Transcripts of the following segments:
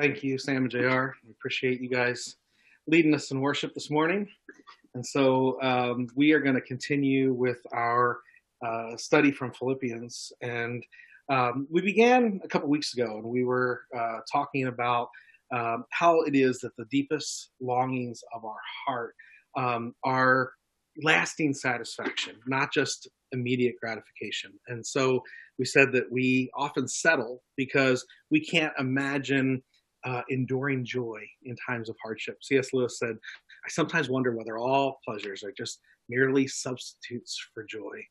Thank you, Sam and JR. We appreciate you guys leading us in worship this morning. And so um, we are going to continue with our uh, study from Philippians. And um, we began a couple weeks ago, and we were uh, talking about um, how it is that the deepest longings of our heart um, are lasting satisfaction, not just immediate gratification. And so we said that we often settle because we can't imagine uh, enduring joy in times of hardship. C.S. Lewis said, I sometimes wonder whether all pleasures are just merely substitutes for joy.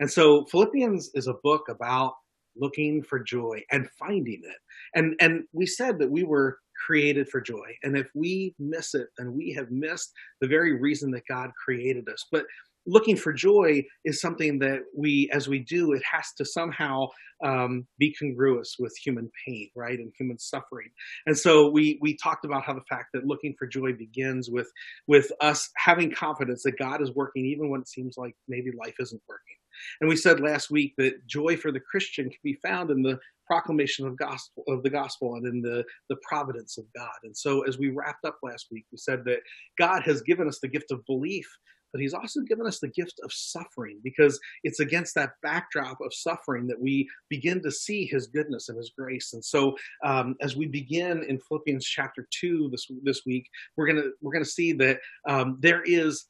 And so Philippians is a book about looking for joy and finding it. And and we said that we were created for joy. And if we miss it, then we have missed the very reason that God created us. But looking for joy is something that we, as we do, it has to somehow um, be congruous with human pain, right, and human suffering. And so we we talked about how the fact that looking for joy begins with with us having confidence that God is working, even when it seems like maybe life isn't working. And we said last week that joy for the Christian can be found in the proclamation of gospel of the gospel and in the the providence of God. And so as we wrapped up last week, we said that God has given us the gift of belief but he's also given us the gift of suffering because it's against that backdrop of suffering that we begin to see his goodness and his grace. And so, um, as we begin in Philippians chapter two this this week, we're gonna we're gonna see that um, there is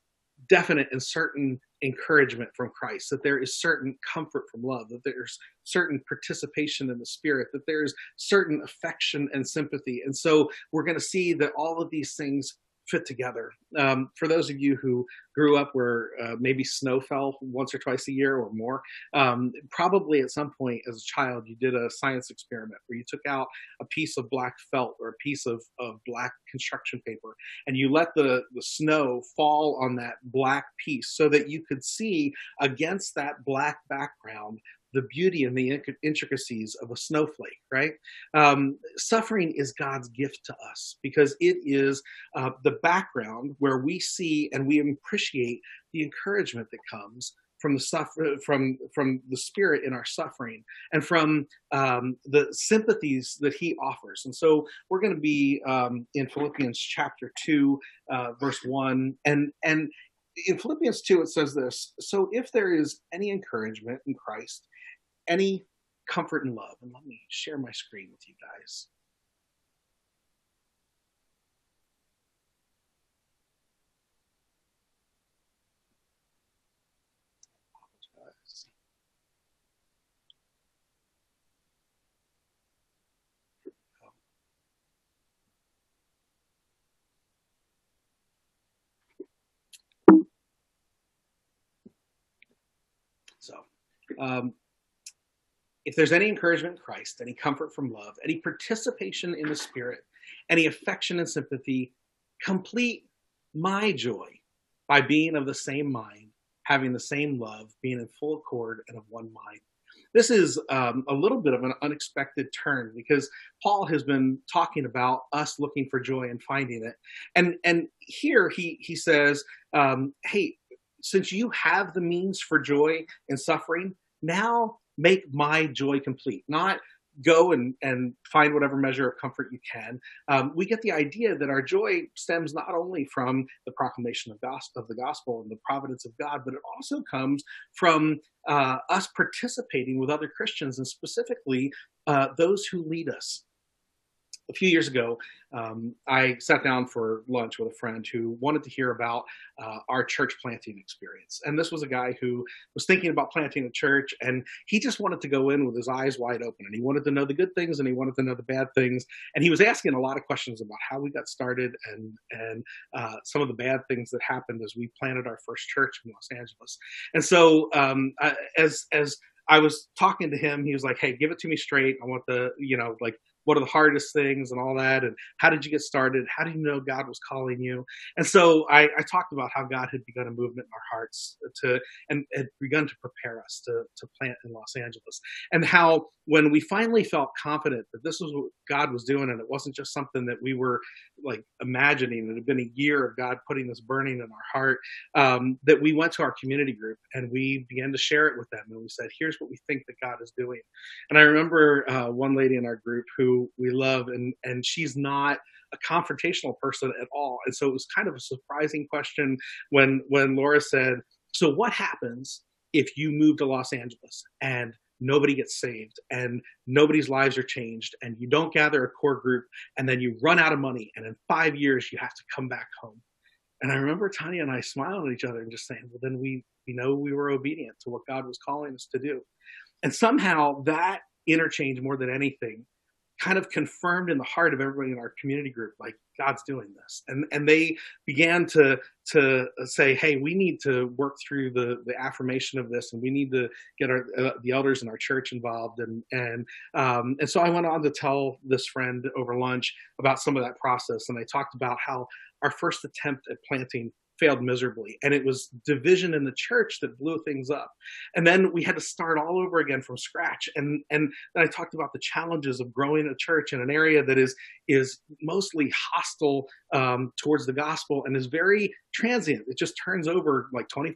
definite and certain encouragement from Christ, that there is certain comfort from love, that there's certain participation in the Spirit, that there's certain affection and sympathy. And so we're going to see that all of these things fit together. Um, for those of you who grew up where uh, maybe snow fell once or twice a year or more, um, probably at some point as a child you did a science experiment where you took out a piece of black felt or a piece of, of black construction paper and you let the, the snow fall on that black piece so that you could see against that black background the beauty and the intricacies of a snowflake, right? Um, suffering is God's gift to us because it is uh, the background where we see and we appreciate the encouragement that comes from the suffer from from the spirit in our suffering and from um, the sympathies that he offers and so we're going to be um, in philippians chapter 2 uh, verse 1 and and in philippians 2 it says this so if there is any encouragement in christ any comfort and love. And let me share my screen with you guys. So, um, if there's any encouragement in Christ, any comfort from love, any participation in the Spirit, any affection and sympathy, complete my joy by being of the same mind, having the same love, being in full accord and of one mind. This is um, a little bit of an unexpected turn because Paul has been talking about us looking for joy and finding it, and and here he he says, um, "Hey, since you have the means for joy and suffering, now make my joy complete, not go and, and find whatever measure of comfort you can. Um, we get the idea that our joy stems not only from the proclamation of, gospel, of the gospel and the providence of God, but it also comes from uh, us participating with other Christians and specifically uh, those who lead us a few years ago, um, I sat down for lunch with a friend who wanted to hear about uh, our church planting experience. And this was a guy who was thinking about planting a church, and he just wanted to go in with his eyes wide open. And he wanted to know the good things, and he wanted to know the bad things. And he was asking a lot of questions about how we got started and and uh, some of the bad things that happened as we planted our first church in Los Angeles. And so, um, as as I was talking to him. He was like, "Hey, give it to me straight. I want the, you know, like what are the hardest things and all that and how did you get started? How do you know god was calling you? And so i, I talked about how god had begun a movement in our hearts to and had begun to prepare us to, to plant in los angeles. And how when we finally felt confident that this was what god was doing and it wasn't just something that we were like imagining it had been a year of god putting this burning in our heart um, that we went to our community group and we began to share it with them. And we said here's what we think that god is doing. And i remember uh, one lady in our group who we love, and and she's not a confrontational person at all. And so it was kind of a surprising question when when Laura said, "So what happens if you move to Los Angeles and nobody gets saved and nobody's lives are changed and you don't gather a core group and then you run out of money and in five years you have to come back home?" And I remember Tanya and I smiling at each other and just saying, "Well, then we we know we were obedient to what God was calling us to do." And somehow that interchange more than anything kind of confirmed in the heart of everybody in our community group like god's doing this. And and they began to to say hey we need to work through the the affirmation of this and we need to get our uh, the elders in our church involved. And and um, and so i went on to tell this friend over lunch about some of that process and i talked about how our first attempt at planting failed miserably. And it was division in the church that blew things up. And then we had to start all over again from scratch. And and then I talked about the challenges of growing a church in an area that is is mostly hostile um, towards the gospel and is very transient. It just turns over like 25%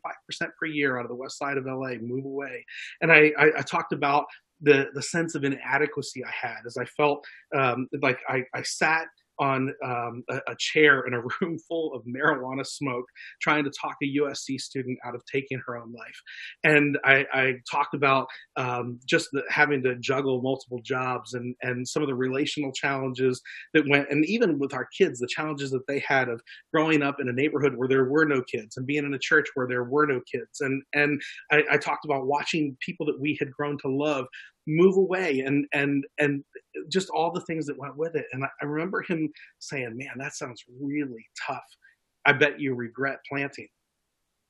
per year out of the west side of LA, move away. And I, I, I talked about the the sense of inadequacy I had as I felt um, like I, I sat on um, a, a, chair in a room full of marijuana smoke, trying to talk a USC student out of taking her own life. And I, I talked about um, just the, having to juggle multiple jobs and, and some of the relational challenges that went, and even with our kids, the challenges that they had of growing up in a neighborhood where there were no kids and being in a church where there were no kids. And, and I, I talked about watching people that we had grown to love move away and and and just all the things that went with it. And I, I, remember him saying man that sounds really tough. I bet you regret planting.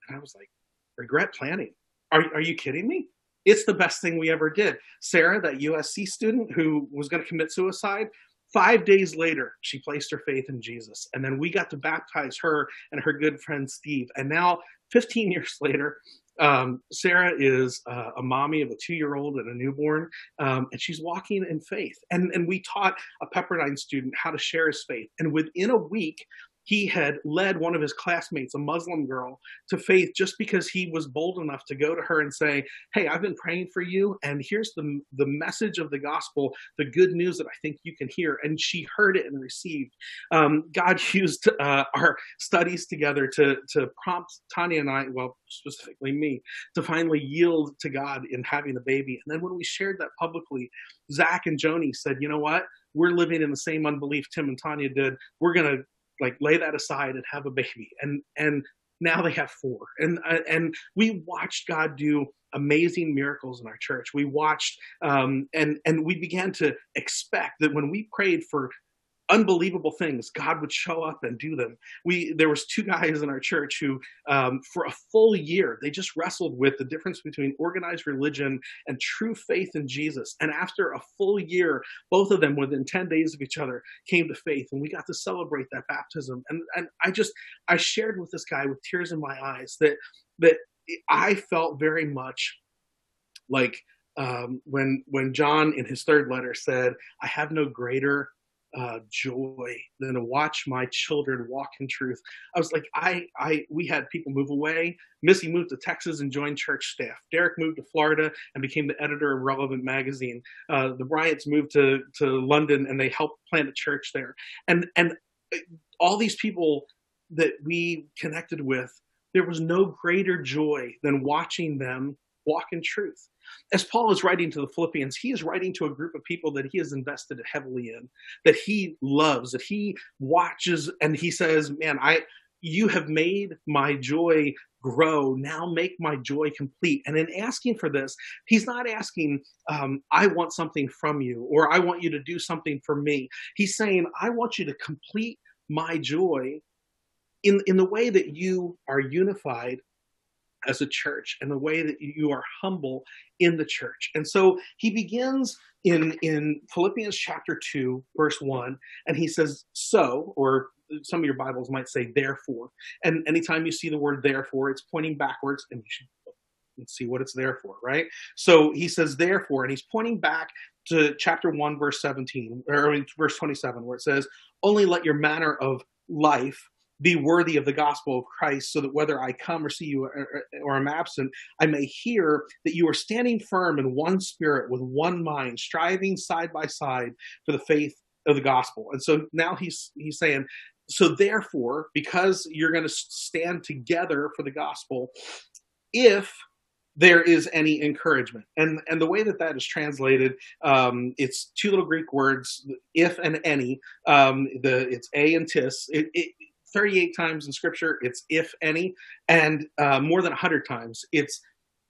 And i was like regret planting? Are, are you kidding me? It's the best thing we ever did. Sarah that usc student who was going to commit suicide five days later she placed her faith in jesus. And then we got to baptize her and her good friend steve. And now 15 years later um, Sarah is uh, a mommy of a two-year-old and a newborn, um, and she's walking in faith. And and we taught a Pepperdine student how to share his faith. And within a week, he had led one of his classmates, a Muslim girl, to faith just because he was bold enough to go to her and say, Hey, I've been praying for you, and here's the, the message of the gospel, the good news that I think you can hear. And she heard it and received. Um, God used uh, our studies together to, to prompt Tanya and I, well, specifically me, to finally yield to God in having a baby. And then when we shared that publicly, Zach and Joni said, You know what? We're living in the same unbelief Tim and Tanya did. We're going to like lay that aside and have a baby. And and now they have four. And uh, and we watched god do amazing miracles in our church. We watched um, and and we began to expect that when we prayed for unbelievable things god would show up and do them. We there was two guys in our church who um, for a full year they just wrestled with the difference between organized religion and true faith in jesus. And after a full year both of them within 10 days of each other came to faith and we got to celebrate that baptism. And and i just i shared with this guy with tears in my eyes that that i felt very much like um, when when John in his third letter said, "I have no greater uh, joy than to watch my children walk in truth. I was like, I, I, we had people move away. Missy moved to Texas and joined church staff. Derek moved to Florida and became the editor of Relevant magazine. Uh, the Bryants moved to to London and they helped plant a church there. And and uh, all these people that we connected with, there was no greater joy than watching them walk in truth as Paul is writing to the Philippians, he is writing to a group of people that he has invested heavily in, that he loves, that he watches, and he says, Man, I you have made my joy grow. Now make my joy complete. And in asking for this, he's not asking, um, I want something from you, or I want you to do something for me. He's saying, I want you to complete my joy in, in the way that you are unified as a church and the way that you are humble in the church. And so he begins in in Philippians chapter 2 verse 1 and he says so or some of your bibles might say therefore. And anytime you see the word therefore it's pointing backwards and you should see what it's there for, right? So he says therefore and he's pointing back to chapter 1 verse 17 or I mean verse 27 where it says only let your manner of life be worthy of the gospel of Christ, so that whether I come or see you or, or am absent, I may hear that you are standing firm in one spirit with one mind, striving side by side for the faith of the gospel. And so now he's he's saying, so therefore, because you're going to stand together for the gospel, if there is any encouragement. And and the way that that is translated, um, it's two little Greek words, if and any. Um, the it's a and tis. It, it, 38 times in Scripture, it's if any, and uh, more than 100 times, it's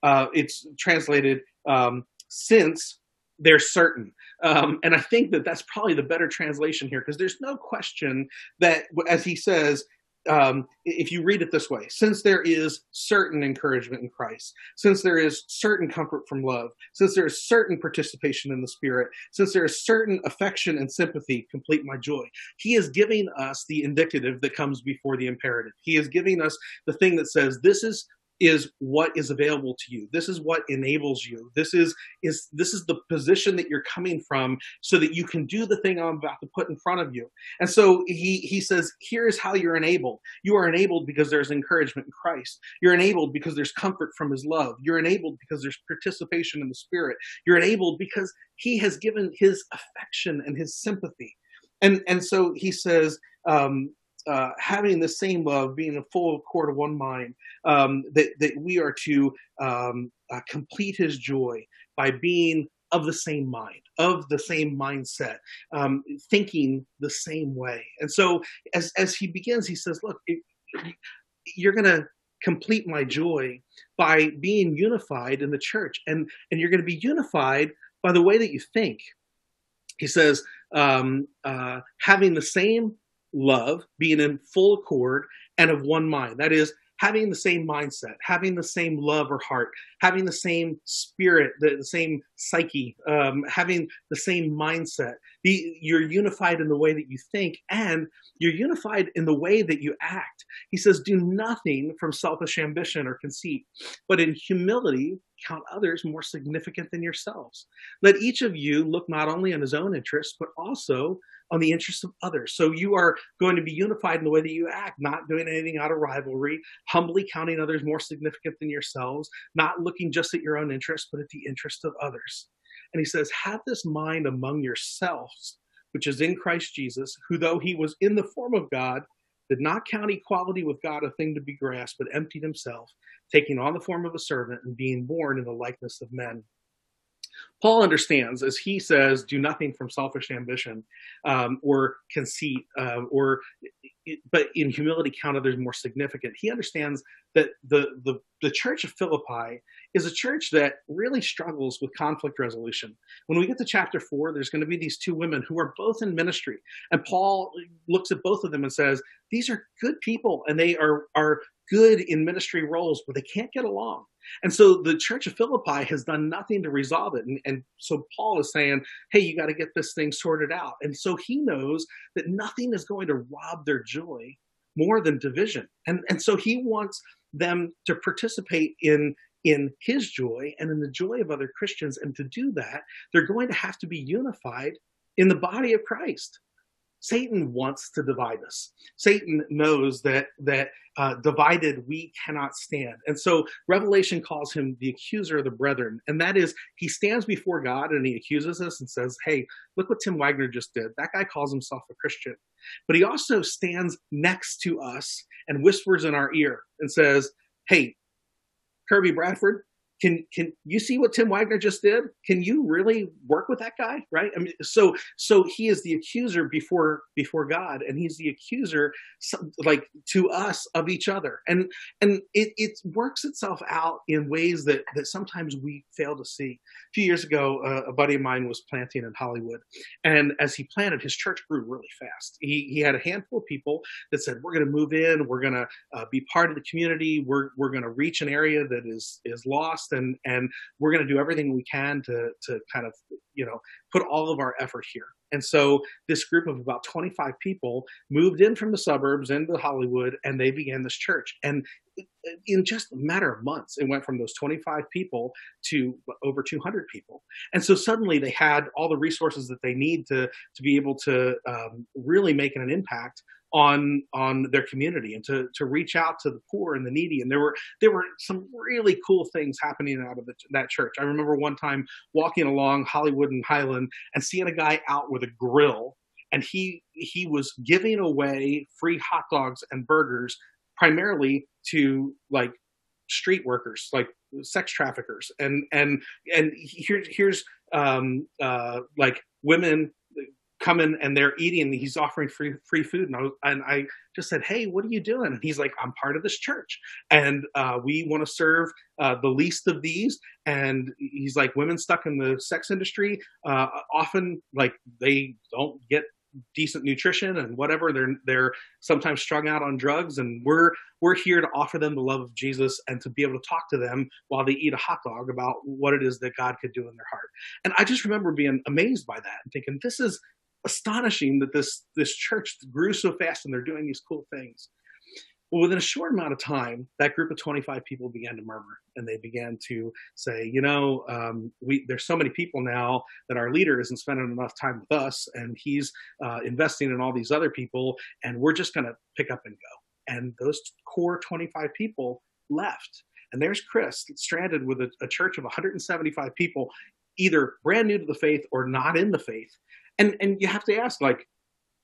uh, it's translated um, since they're certain. Um, and I think that that's probably the better translation here because there's no question that, as he says, um, if you read it this way, since there is certain encouragement in Christ, since there is certain comfort from love, since there is certain participation in the Spirit, since there is certain affection and sympathy, complete my joy. He is giving us the indicative that comes before the imperative. He is giving us the thing that says, this is is what is available to you. This is what enables you. This is is this is the position that you're coming from so that you can do the thing i'm about to put in front of you. And so he he says here's how you're enabled. You are enabled because there's encouragement in christ. You're enabled because there's comfort from his love. You're enabled because there's participation in the spirit. You're enabled because he has given his affection and his sympathy. And and so he says um, uh, having the same love, being in full accord of one mind, um, that, that we are to um, uh, complete his joy by being of the same mind, of the same mindset, um, thinking the same way. And so as, as he begins, he says, look, it, you're going to complete my joy by being unified in the church. And, and you're going to be unified by the way that you think. He says, um, uh, having the same love, being in full accord and of one mind. That is, having the same mindset, having the same love or heart, having the same spirit, the, the same psyche, um, having the same mindset. Be, you're unified in the way that you think, and you're unified in the way that you act. He says, Do nothing from selfish ambition or conceit, but in humility count others more significant than yourselves. Let each of you look not only on his own interests, but also on the interests of others. So you are going to be unified in the way that you act, not doing anything out of rivalry, humbly counting others more significant than yourselves, not looking just at your own interests, but at the interest of others. And he says, Have this mind among yourselves, which is in Christ Jesus, who, though he was in the form of God, did not count equality with God a thing to be grasped, but emptied himself, taking on the form of a servant and being born in the likeness of men. Paul understands, as he says, do nothing from selfish ambition um, or conceit, uh, or but in humility count others more significant. He understands that the, the the church of Philippi is a church that really struggles with conflict resolution. When we get to chapter four, there's going to be these two women who are both in ministry, and Paul looks at both of them and says, "These are good people, and they are are good in ministry roles, but they can't get along." And so the church of Philippi has done nothing to resolve it. And, and so Paul is saying, hey, you got to get this thing sorted out. And so he knows that nothing is going to rob their joy more than division. And, and so he wants them to participate in, in his joy and in the joy of other Christians. And to do that, they're going to have to be unified in the body of Christ. Satan wants to divide us. Satan knows that that uh, divided we cannot stand, and so Revelation calls him the accuser of the brethren, and that is he stands before God and he accuses us and says, "Hey, look what Tim Wagner just did. That guy calls himself a Christian." But he also stands next to us and whispers in our ear and says, "Hey, Kirby Bradford, can can you see what Tim Wagner just did? Can you really work with that guy? Right? I mean, so so he is the accuser before before God, and he's the accuser like to us of each other, and and it it works itself out in ways that that sometimes we fail to see. A few years ago, uh, a buddy of mine was planting in Hollywood, and as he planted, his church grew really fast. He he had a handful of people that said, "We're going to move in. We're going to uh, be part of the community. We're we're going to reach an area that is is lost." And and we're going to do everything we can to to kind of you know put all of our effort here. And so this group of about 25 people moved in from the suburbs into hollywood and they began this church. And in just a matter of months it went from those 25 people to over 200 people. And so suddenly they had all the resources that they need to to be able to um, really make an impact on on their community and to to reach out to the poor and the needy. And there were there were some really cool things happening out of the, that church. I remember one time walking along Hollywood and Highland and seeing a guy out with a grill and he he was giving away free hot dogs and burgers primarily to like street workers like sex traffickers and and and here, here's um uh like women come in and they're eating and he's offering free free food. And I, and I just said hey what are you doing? And he's like i'm part of this church. And uh, we want to serve uh, the least of these. And he's like women stuck in the sex industry uh, often like they don't get decent nutrition and whatever. They're they're sometimes strung out on drugs. And we're we're here to offer them the love of Jesus and to be able to talk to them while they eat a hot dog about what it is that God could do in their heart. And I just remember being amazed by that and thinking this is astonishing that this this church grew so fast and they're doing these cool things. Well, within a short amount of time, that group of 25 people began to murmur and they began to say, you know, um, we, there's so many people now that our leader isn't spending enough time with us and he's uh, investing in all these other people and we're just going to pick up and go. And those core 25 people left. And there's Chris stranded with a, a church of 175 people, either brand new to the faith or not in the faith. And, and you have to ask, like,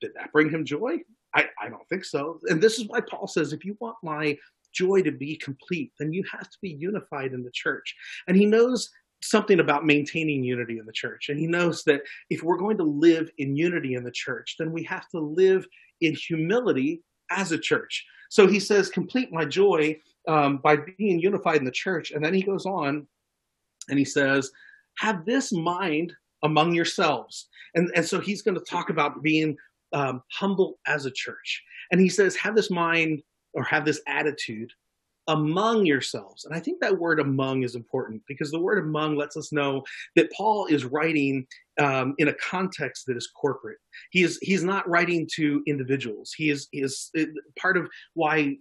did that bring him joy? I, I don't think so. And this is why Paul says, if you want my joy to be complete, then you have to be unified in the church. And he knows something about maintaining unity in the church. And he knows that if we're going to live in unity in the church, then we have to live in humility as a church. So he says, complete my joy um, by being unified in the church. And then he goes on and he says, have this mind among yourselves. And, and so he's going to talk about being um, humble as a church. And he says, have this mind or have this attitude among yourselves. And I think that word among is important because the word among lets us know that Paul is writing um, in a context that is corporate. He is he's not writing to individuals. He is he is part of why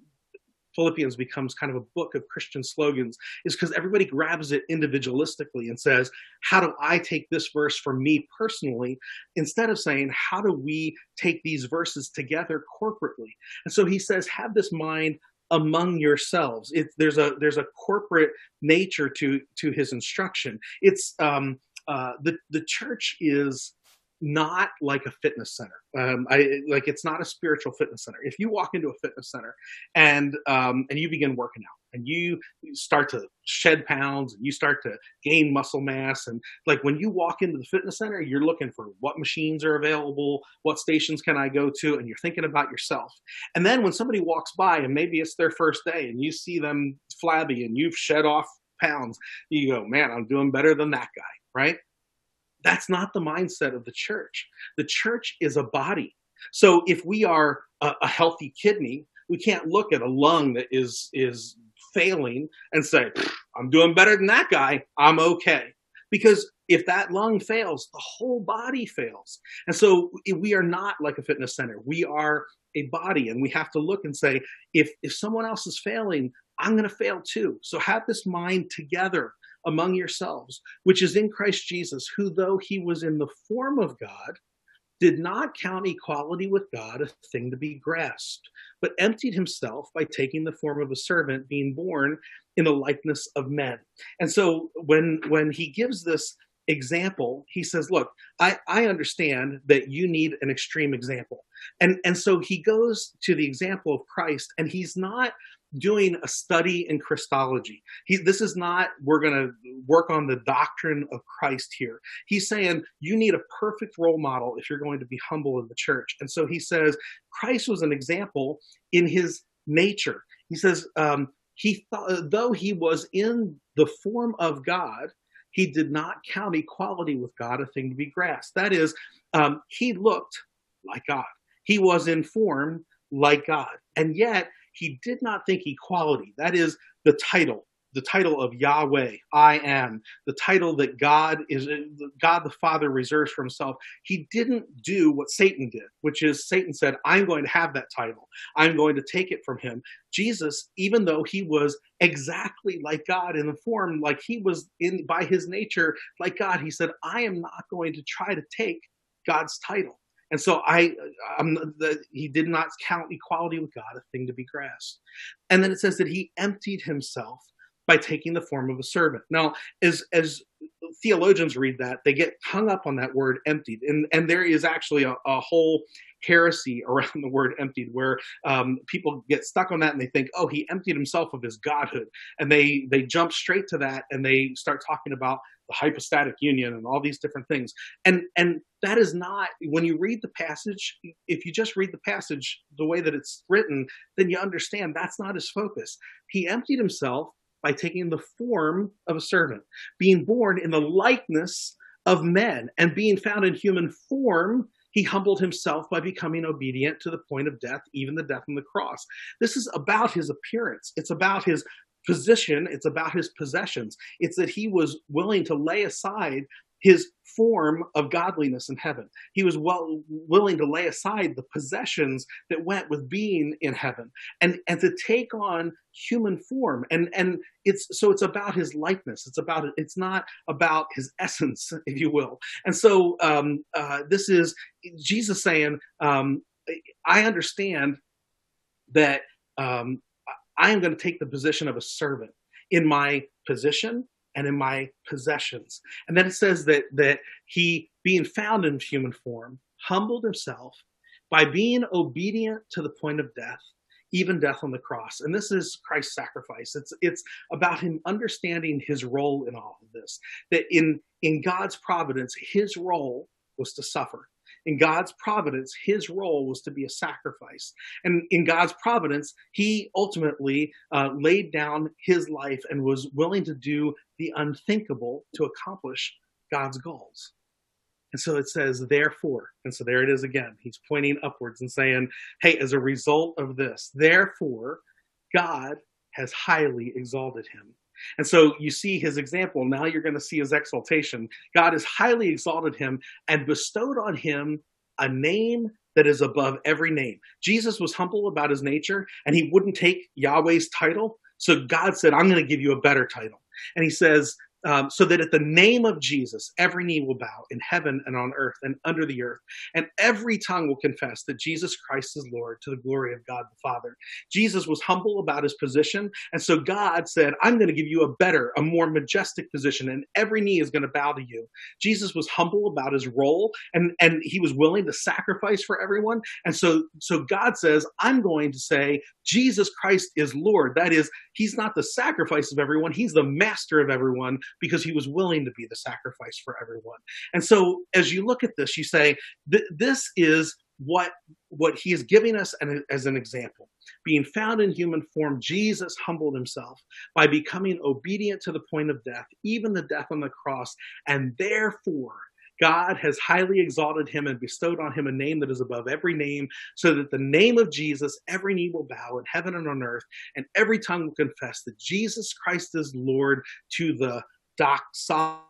Philippians becomes kind of a book of Christian slogans is because everybody grabs it individualistically and says, How do I take this verse for me personally? Instead of saying, How do we take these verses together corporately? And so he says, Have this mind among yourselves. It, there's a there's a corporate nature to to his instruction. It's um, uh, the the church is not like a fitness center. Um, I like it's not a spiritual fitness center. If you walk into a fitness center and um, and you begin working out and you start to shed pounds and you start to gain muscle mass and like when you walk into the fitness center, you're looking for what machines are available, what stations can I go to, and you're thinking about yourself. And then when somebody walks by and maybe it's their first day and you see them flabby and you've shed off pounds, you go, man, I'm doing better than that guy, right? That's not the mindset of the church. The church is a body. So if we are a, a healthy kidney, we can't look at a lung that is is failing and say, I'm doing better than that guy. I'm okay. Because if that lung fails, the whole body fails. And so we are not like a fitness center. We are a body and we have to look and say, if, if someone else is failing, I'm going to fail too. So have this mind together among yourselves, which is in Christ Jesus, who though he was in the form of God, did not count equality with God a thing to be grasped, but emptied himself by taking the form of a servant, being born in the likeness of men. And so when when he gives this example, he says, look, I, I understand that you need an extreme example. And and so he goes to the example of Christ, and he's not doing a study in Christology. He, this is not, we're going to work on the doctrine of Christ here. He's saying you need a perfect role model if you're going to be humble in the church. And so he says Christ was an example in his nature. He says, um, he thought, though he was in the form of God, he did not count equality with God a thing to be grasped. That is, um, he looked like God. He was in form like God. And yet, he did not think equality, that is the title, the title of Yahweh, I am, the title that God is God the Father reserves for himself. He didn't do what Satan did, which is Satan said, I'm going to have that title. I'm going to take it from him. Jesus, even though he was exactly like God in the form, like he was in by his nature like God, he said, I am not going to try to take God's title. And so I, the, he did not count equality with God a thing to be grasped. And then it says that he emptied himself by taking the form of a servant. Now, as as theologians read that, they get hung up on that word emptied, and and there is actually a, a whole heresy around the word emptied, where um, people get stuck on that and they think, oh, he emptied himself of his godhood, and they they jump straight to that and they start talking about the hypostatic union and all these different things, and and that is not when you read the passage. If you just read the passage the way that it's written, then you understand that's not his focus. He emptied himself by taking the form of a servant, being born in the likeness of men, and being found in human form he humbled himself by becoming obedient to the point of death, even the death on the cross. This is about his appearance. It's about his position. It's about his possessions. It's that he was willing to lay aside his form of godliness in heaven. He was well willing to lay aside the possessions that went with being in heaven and, and to take on human form. And, and it's, so it's about his likeness. It's about, it's not about his essence, if you will. And so, um, uh, this is Jesus saying, um, I understand that, um, I am going to take the position of a servant in my position and in my possessions. And then it says that that he, being found in human form, humbled himself by being obedient to the point of death, even death on the cross. And this is Christ's sacrifice. It's it's about him understanding his role in all of this. That in in God's providence, his role was to suffer in God's providence, his role was to be a sacrifice. And in God's providence, he ultimately uh, laid down his life and was willing to do the unthinkable to accomplish God's goals. And so it says, therefore. And so there it is again. He's pointing upwards and saying, hey, as a result of this, therefore, God has highly exalted him and so you see his example. Now you're going to see his exaltation. God has highly exalted him and bestowed on him a name that is above every name. Jesus was humble about his nature and he wouldn't take Yahweh's title. So God said, I'm going to give you a better title. And he says, um, so that at the name of Jesus, every knee will bow in heaven and on earth and under the earth, and every tongue will confess that Jesus Christ is Lord to the glory of God the Father. Jesus was humble about his position, and so God said, I'm going to give you a better, a more majestic position, and every knee is going to bow to you. Jesus was humble about his role, and, and he was willing to sacrifice for everyone. And so, so God says, I'm going to say, Jesus Christ is Lord. That is, he's not the sacrifice of everyone, he's the master of everyone because he was willing to be the sacrifice for everyone. And so as you look at this, you say, this is what what he is giving us as an example being found in human form jesus humbled himself by becoming obedient to the point of death even the death on the cross and therefore God has highly exalted him and bestowed on him a name that is above every name, so that the name of Jesus, every knee will bow in heaven and on earth, and every tongue will confess that Jesus Christ is Lord to the doxa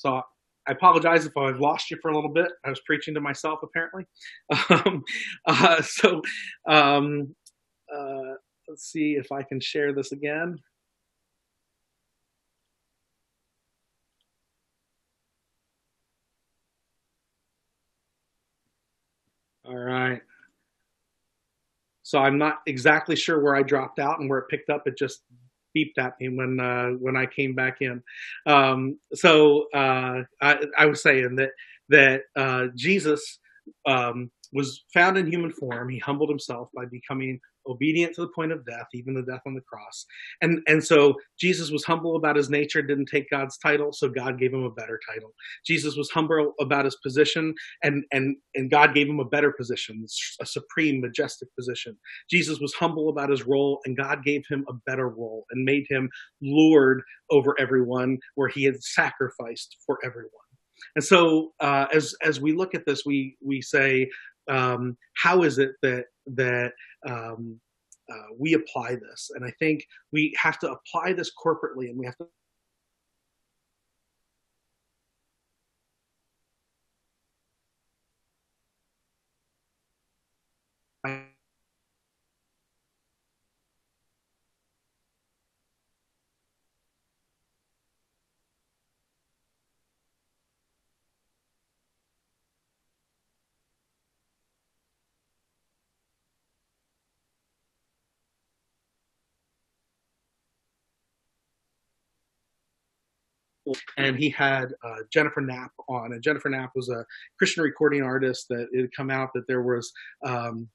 So I apologize if I've lost you for a little bit. I was preaching to myself apparently. Um, uh, so um, uh, let's see if I can share this again. All right. So I'm not exactly sure where I dropped out and where it picked up. It just beeped at me when uh, when I came back in. Um, so uh, I, I, was saying that that uh, Jesus um, was found in human form. He humbled himself by becoming obedient to the point of death, even the death on the cross. And and so Jesus was humble about his nature, didn't take God's title, so God gave him a better title. Jesus was humble about his position, and and and God gave him a better position, a supreme, majestic position. Jesus was humble about his role, and God gave him a better role and made him Lord over everyone, where he had sacrificed for everyone. And so, uh, as as we look at this, we we say, um, how is it that that um, uh, we apply this? And I think we have to apply this corporately, and we have to and he had uh, Jennifer Knapp on, and Jennifer Knapp was a Christian recording artist that it had come out that there was um,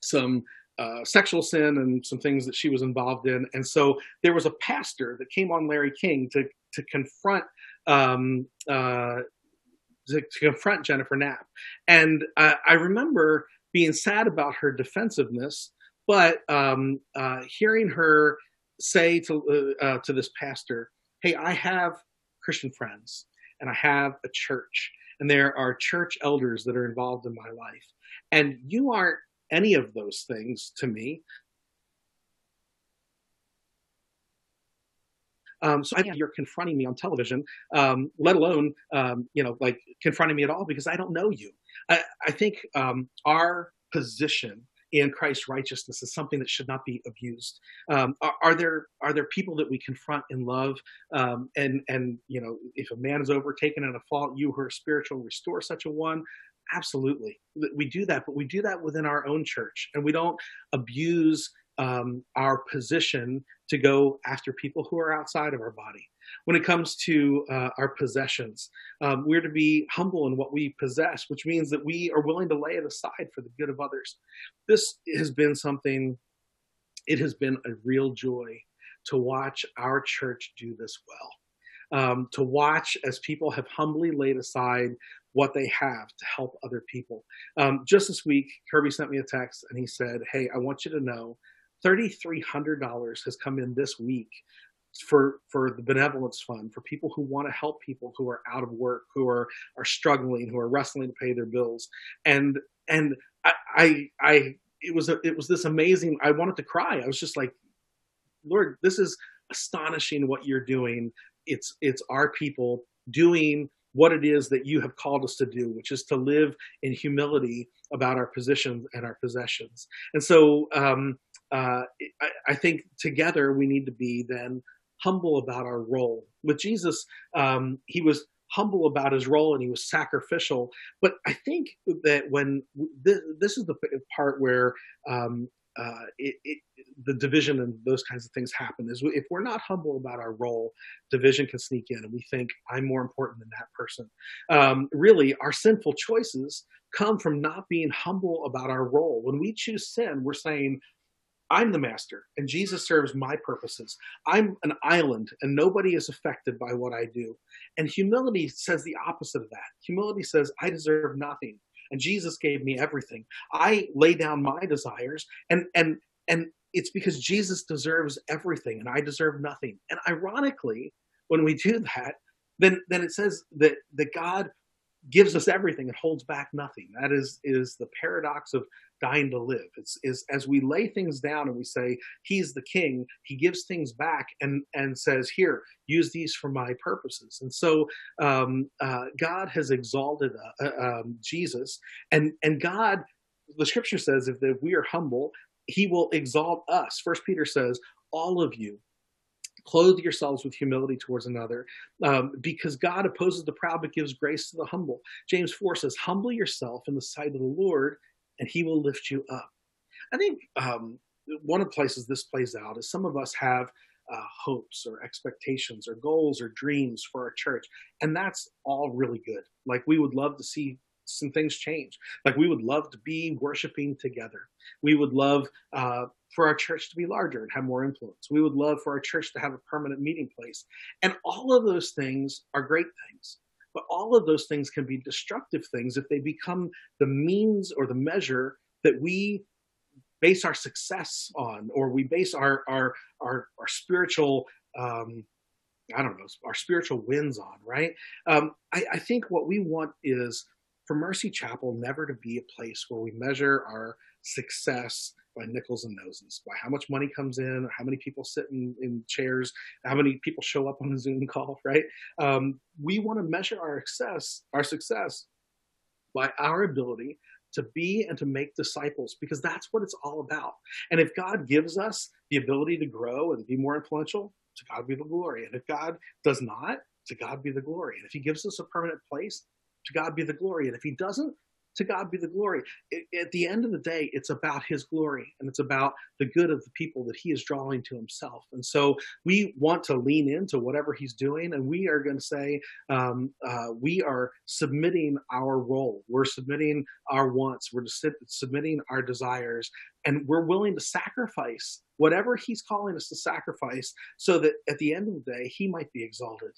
some uh, sexual sin and some things that she was involved in, and so there was a pastor that came on Larry King to to confront. Um, uh, to, to, confront Jennifer Knapp, and I remember being sad about her defensiveness, but um, uh, hearing her say to uh, uh, to this pastor, "Hey, I have Christian friends and I have a church and there are church elders that are involved in my life. And you aren't any of those things to me. Um, so I think you're confronting me on television, um, let alone, um, you know, like confronting me at all because I don't know you. I, I think um, our position in Christ's righteousness is something that should not be abused. Um, are, are, there are there people that we confront in love? Um, and and you know, if a man is overtaken in a fault, you who are spiritual restore such a one. Absolutely, we do that, but we do that within our own church, and we don't abuse um, our position to go after people who are outside of our body. When it comes to uh, our possessions, um, we're to be humble in what we possess, which means that we are willing to lay it aside for the good of others. This has been something, it has been a real joy to watch our church do this well. Um, to watch as people have humbly laid aside what they have to help other people. Um, just this week, Kirby sent me a text and he said, Hey, I want you to know $3,300 has come in this week for for the benevolence fund for people who want to help people who are out of work who are are struggling who are wrestling to pay their bills. And and i i, I it was a, it was this amazing i wanted to cry. I was just like lord this is astonishing what you're doing. It's it's our people doing what it is that you have called us to do, which is to live in humility about our positions and our possessions. And so um, uh, I, I, think together we need to be then humble about our role. With Jesus, um, he was humble about his role and he was sacrificial. But I think that when this, is the part where um, uh, it, it, the division and those kinds of things happen is if we're not humble about our role, division can sneak in and we think I'm more important than that person. Um, really, our sinful choices come from not being humble about our role. When we choose sin, we're saying, I'm the master and Jesus serves my purposes. I'm an island and nobody is affected by what I do. And humility says the opposite of that. Humility says, I deserve nothing and Jesus gave me everything. I lay down my desires and and and it's because Jesus deserves everything and I deserve nothing. And ironically, when we do that, then then it says that that God gives us everything and holds back nothing. That is is the paradox of dying to live. It's is as we lay things down and we say He's the King, He gives things back and and says, "Here, use these for my purposes." And so um, uh, God has exalted uh, uh um, Jesus, and and God, the Scripture says, if, if we are humble, He will exalt us. First Peter says, "All of you." Clothe yourselves with humility towards another um, because god opposes the proud but gives grace to the humble james 4 says humble yourself in the sight of the lord and he will lift you up i think um, one of the places this plays out is some of us have uh, hopes or expectations or goals or dreams for our church and that's all really good like we would love to see some things change. Like we would love to be worshiping together. We would love uh, for our church to be larger and have more influence. We would love for our church to have a permanent meeting place. And all of those things are great things. But all of those things can be destructive things if they become the means or the measure that we base our success on, or we base our our our, our spiritual um, I don't know our spiritual wins on. Right? Um, I, I think what we want is for Mercy Chapel never to be a place where we measure our success by nickels and noses, by how much money comes in, how many people sit in, in chairs, how many people show up on a Zoom call, right? Um, we want to measure our success, our success by our ability to be and to make disciples because that's what it's all about. And if God gives us the ability to grow and be more influential, to God be the glory. And if God does not, to God be the glory. And if He gives us a permanent place, to God be the glory. And if He doesn't, to God be the glory. At the end of the day, it's about His glory and it's about the good of the people that He is drawing to Himself. And so we want to lean into whatever He's doing, and we are going to say um, uh, we are submitting our role, we're submitting our wants, we're submitting our desires, and we're willing to sacrifice whatever He's calling us to sacrifice, so that at the end of the day, He might be exalted.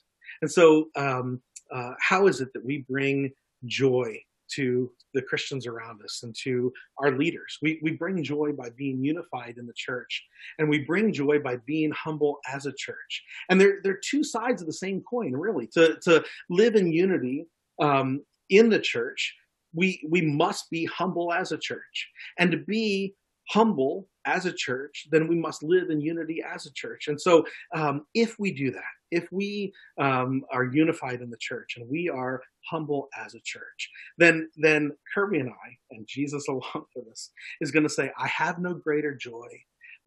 And so, um, uh, how is it that we bring joy to the Christians around us and to our leaders. We, we bring joy by being unified in the church, and we bring joy by being humble as a church. And they're, they're two sides of the same coin, really. To, to live in unity um, in the church, we, we must be humble as a church. And to be humble as a church, then we must live in unity as a church. And so, um, if we do that, if we um, are unified in the church and we are humble as a church, then then Kirby and I and Jesus along for this is going to say, I have no greater joy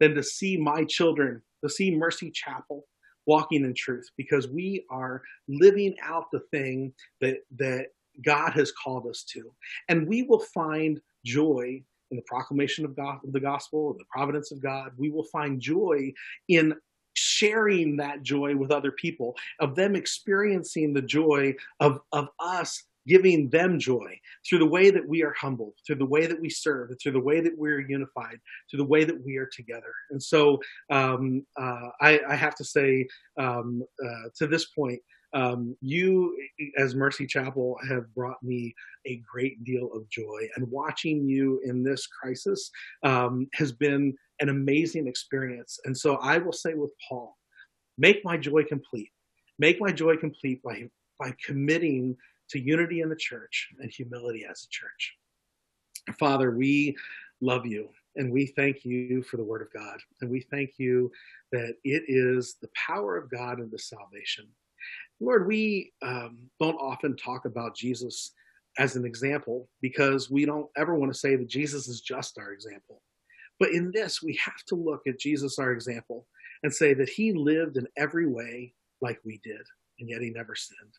than to see my children, to see Mercy Chapel walking in truth, because we are living out the thing that that God has called us to, and we will find joy in the proclamation of, God, of the gospel, of the providence of God. We will find joy in sharing that joy with other people, of them experiencing the joy of, of us giving them joy through the way that we are humble, through the way that we serve, through the way that we're unified, through the way that we are together. And so um, uh, I, I, have to say, um, uh, to this point, um, you, as Mercy Chapel, have brought me a great deal of joy. And watching you in this crisis um, has been an amazing experience. And so I will say with Paul, make my joy complete. Make my joy complete by, by committing to unity in the church and humility as a church. Father, we love you and we thank you for the word of God. And we thank you that it is the power of God and the salvation. Lord, we um, don't often talk about Jesus as an example because we don't ever want to say that Jesus is just our example. But in this, we have to look at Jesus, our example, and say that he lived in every way like we did, and yet he never sinned.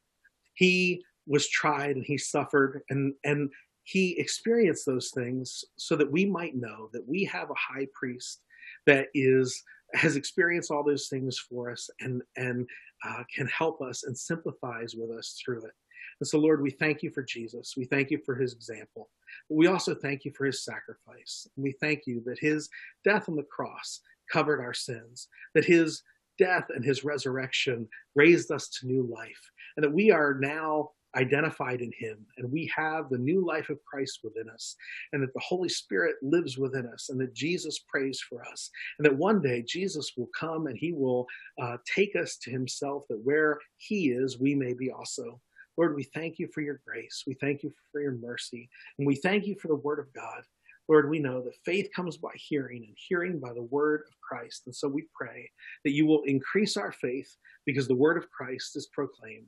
He was tried and he suffered and, and he experienced those things so that we might know that we have a high priest that is has experienced all those things for us and and uh, can help us and sympathize with us through it. And so, Lord, we thank you for Jesus. We thank you for his example. We also thank you for his sacrifice. We thank you that his death on the cross covered our sins, that his death and his resurrection raised us to new life, and that we are now identified in him and we have the new life of Christ within us and that the Holy Spirit lives within us and that Jesus prays for us and that one day Jesus will come and he will uh, take us to himself that where he is, we may be also. Lord, we thank you for your grace. We thank you for your mercy. And we thank you for the word of God. Lord, we know that faith comes by hearing and hearing by the word of Christ. And so we pray that you will increase our faith because the word of Christ is proclaimed.